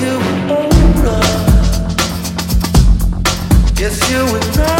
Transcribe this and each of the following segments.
You would own. Yes, you would know.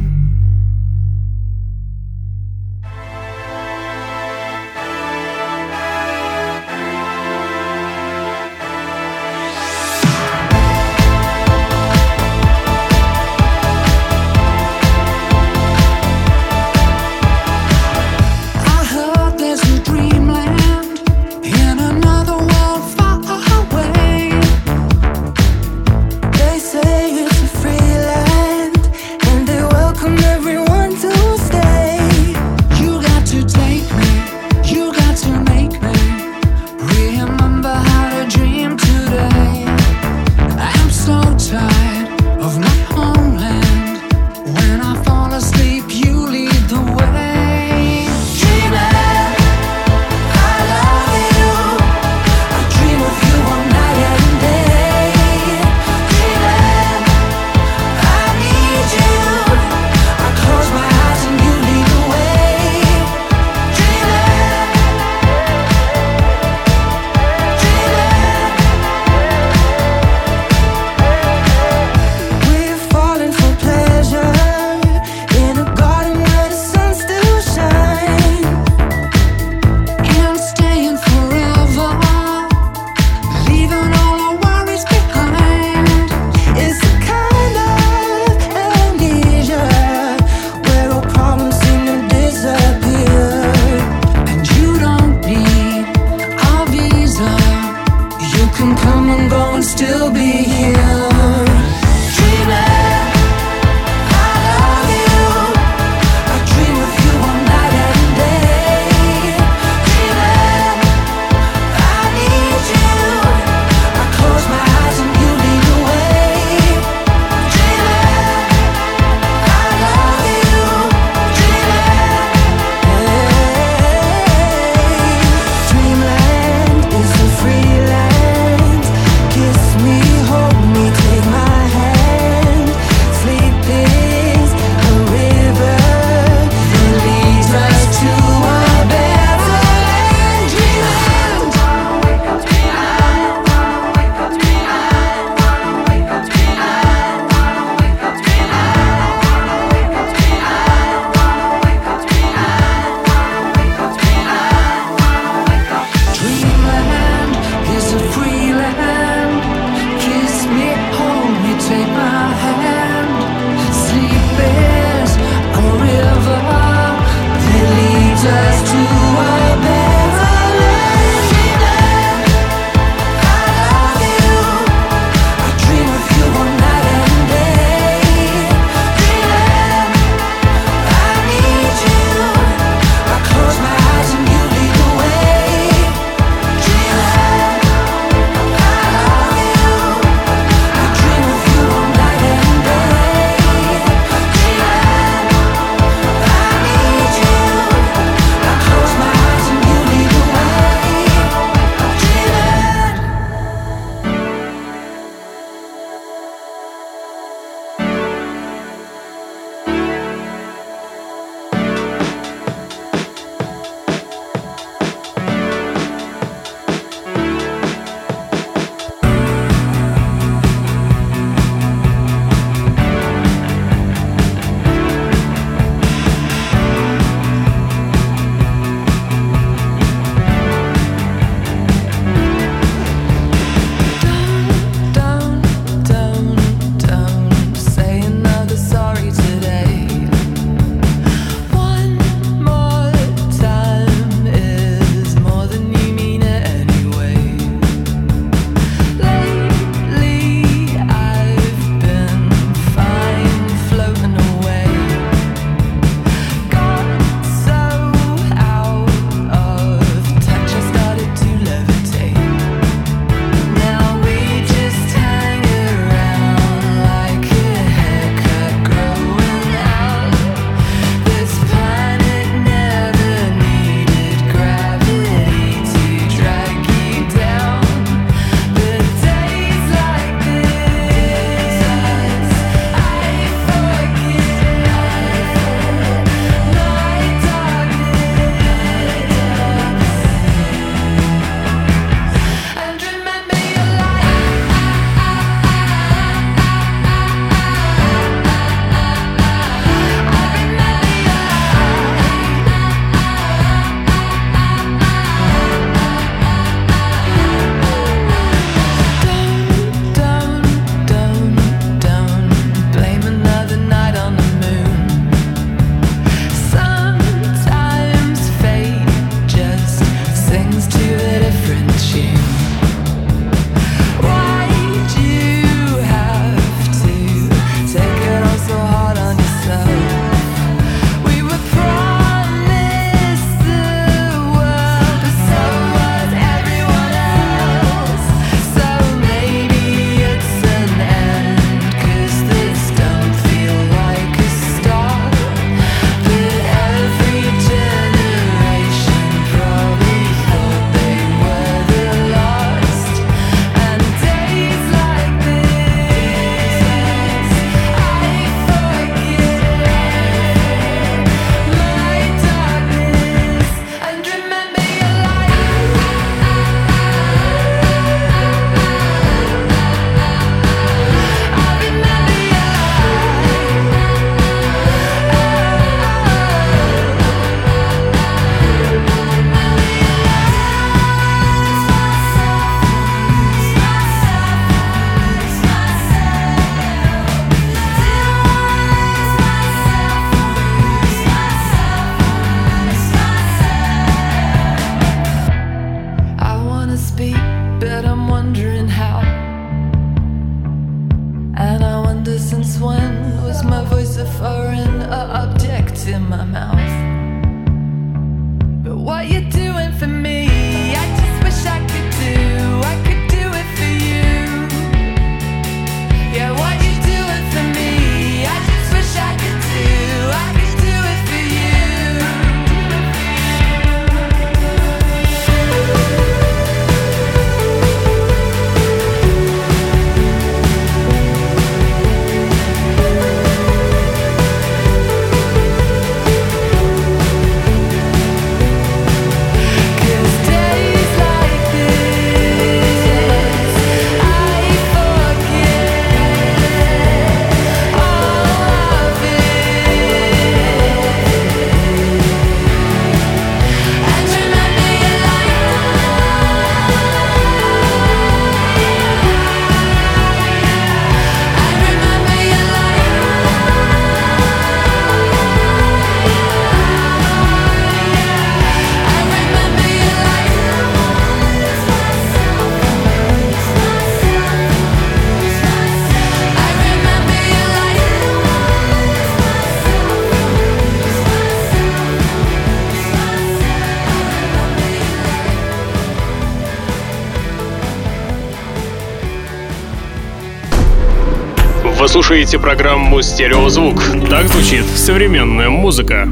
Слушаете программу «Стереозвук». Так звучит современная музыка.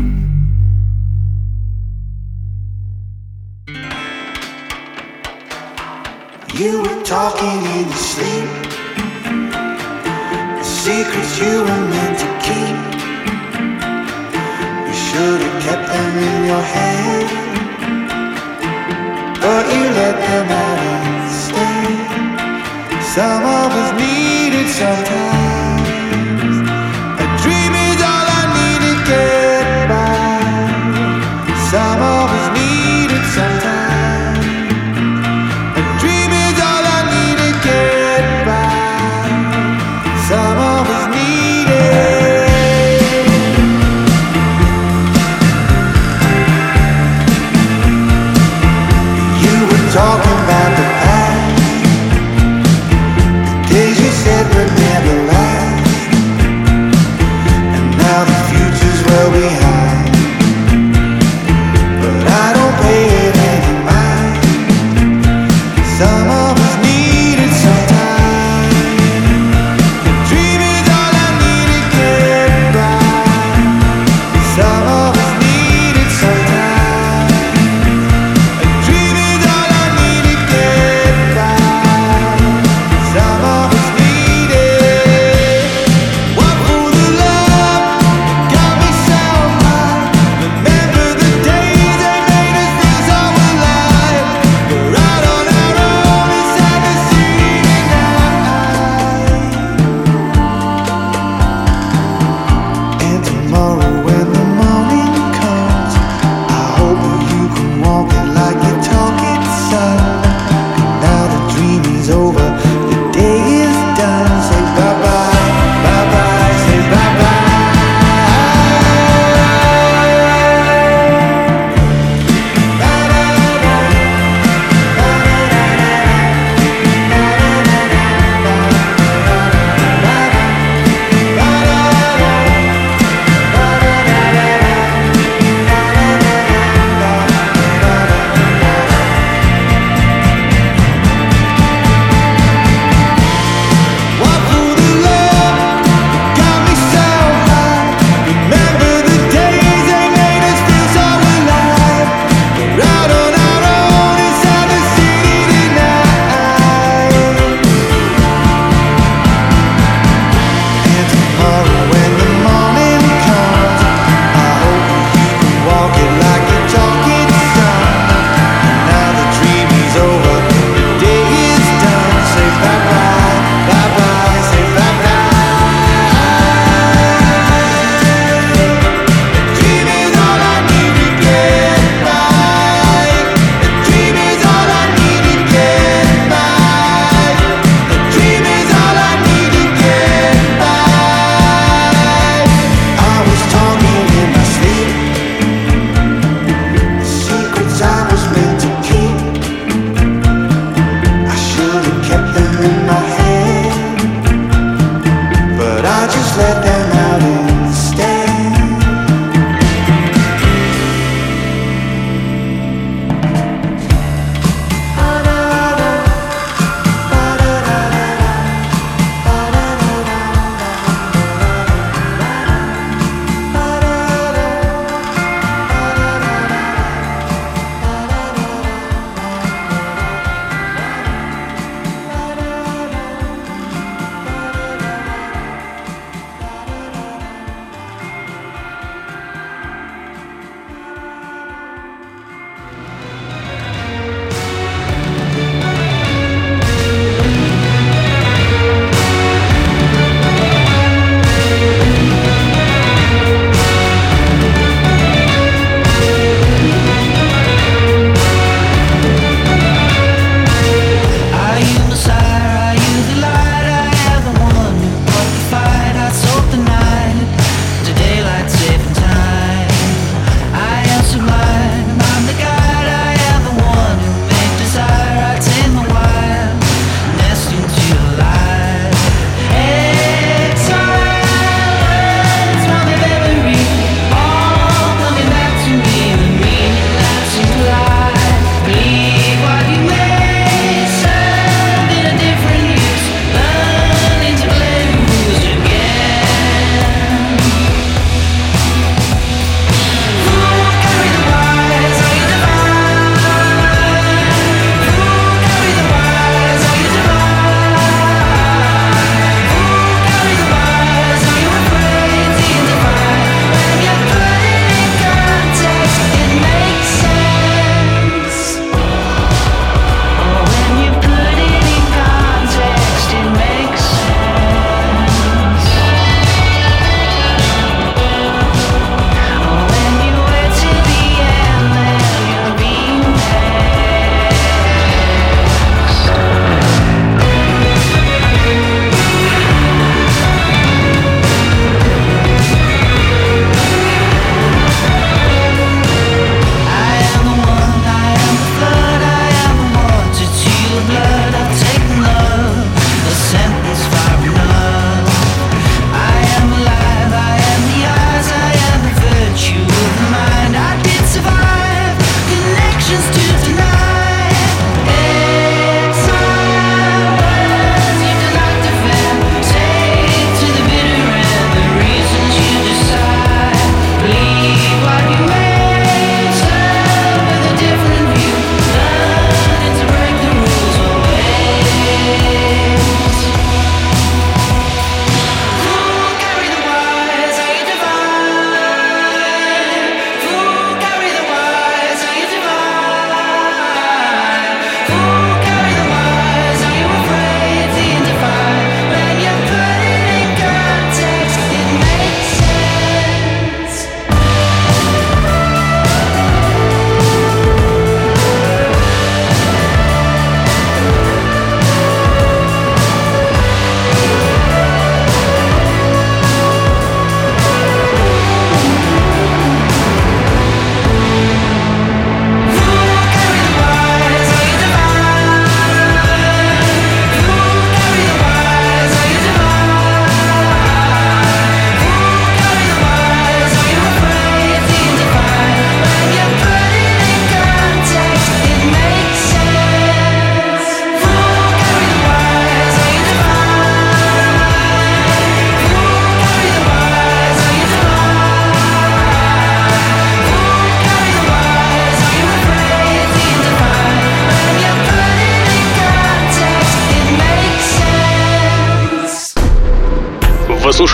You were talking in your sleep The secrets you were meant to keep You should have kept them in your head But you let them out stay Some of us needed some time Sometimes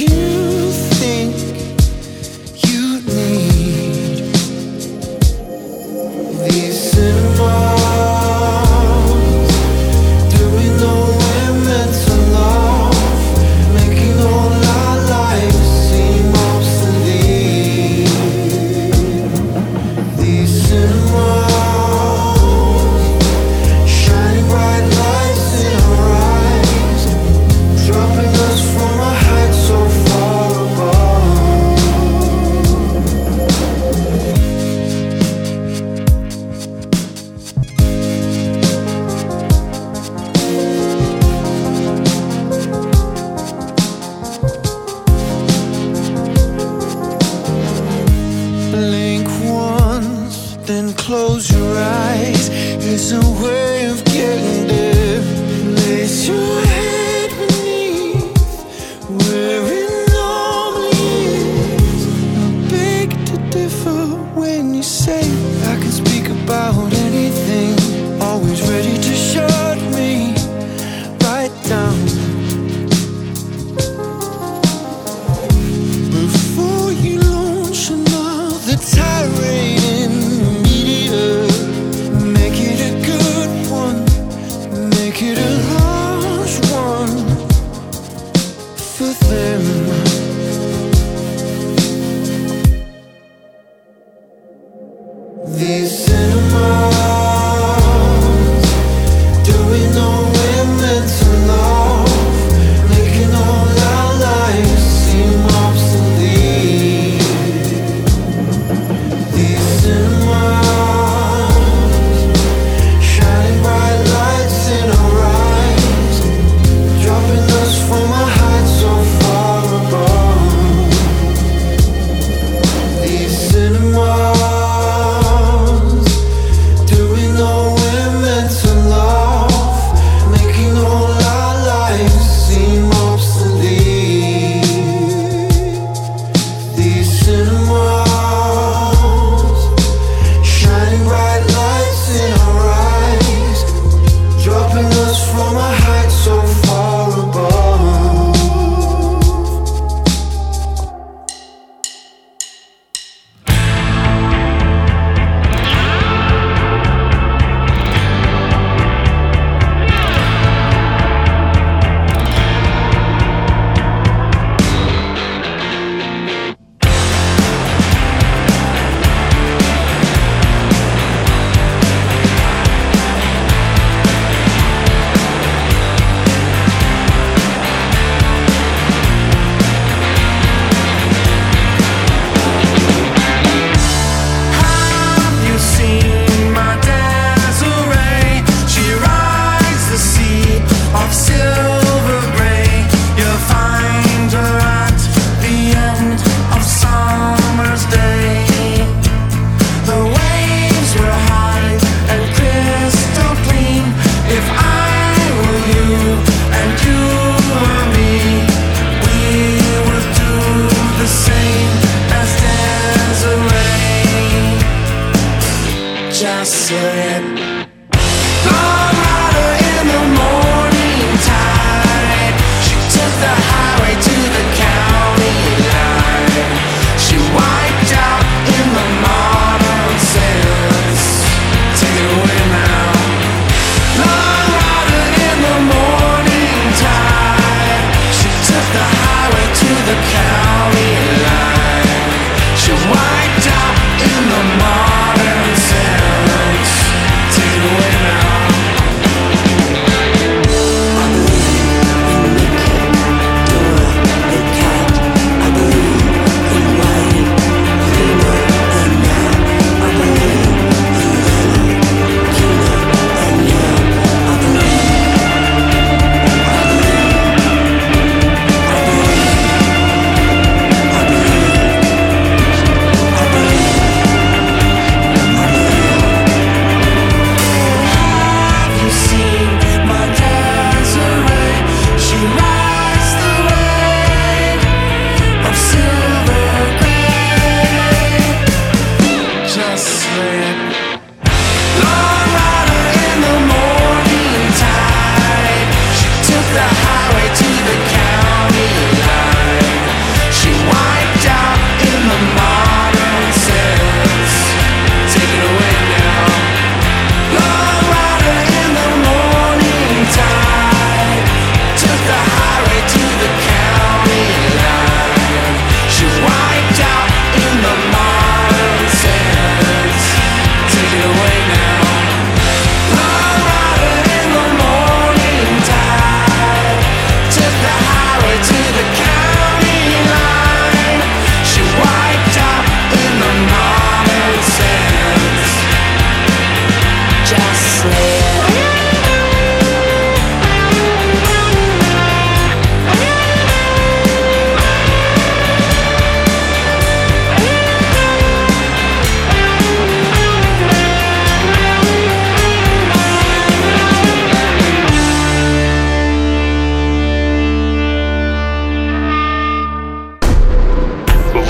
you think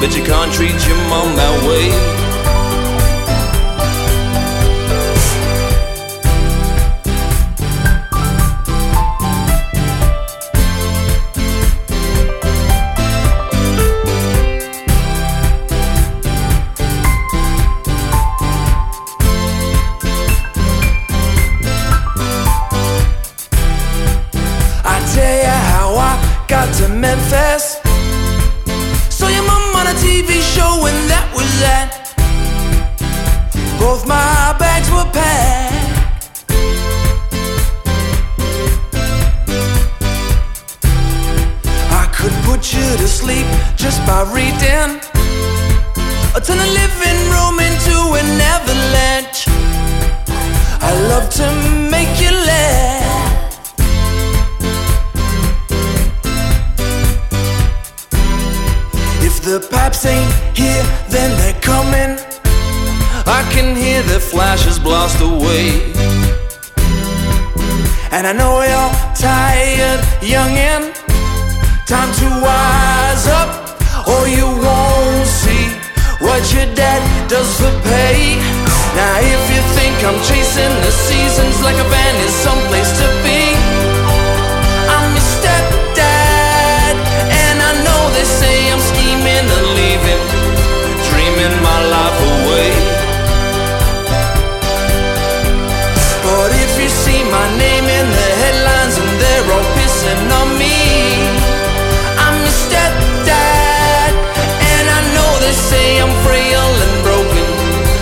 But you can't treat your mom that way.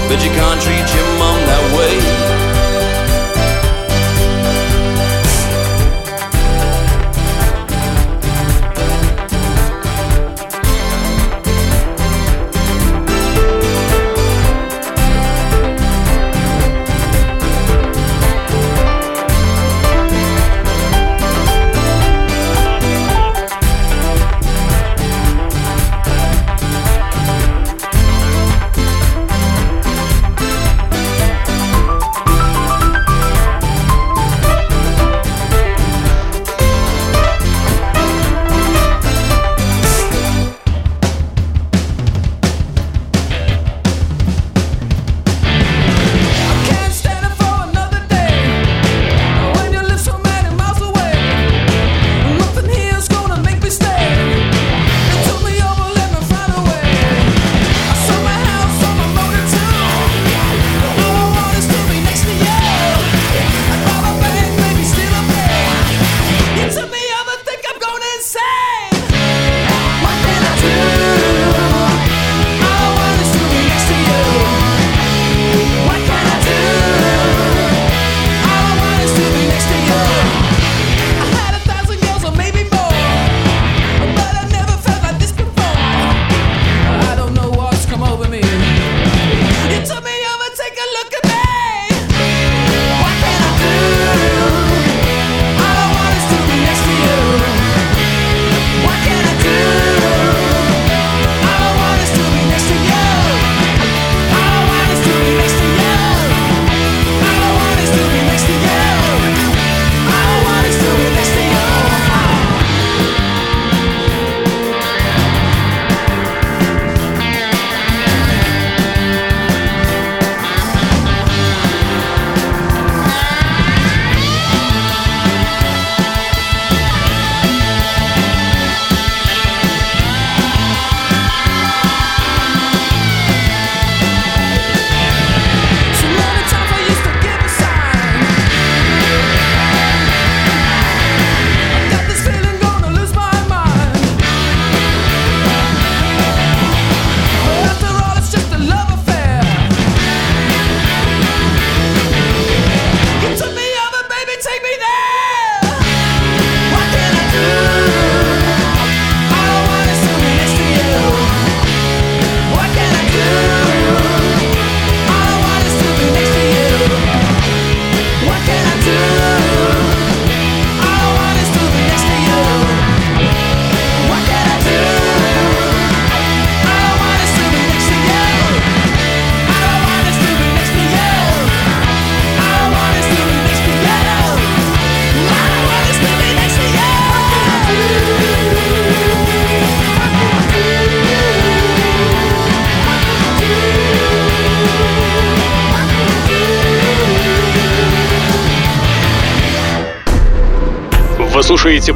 But you can't treat him.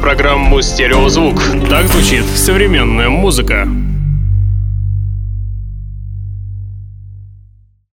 Программу «Стереозвук». Так звучит современная музыка.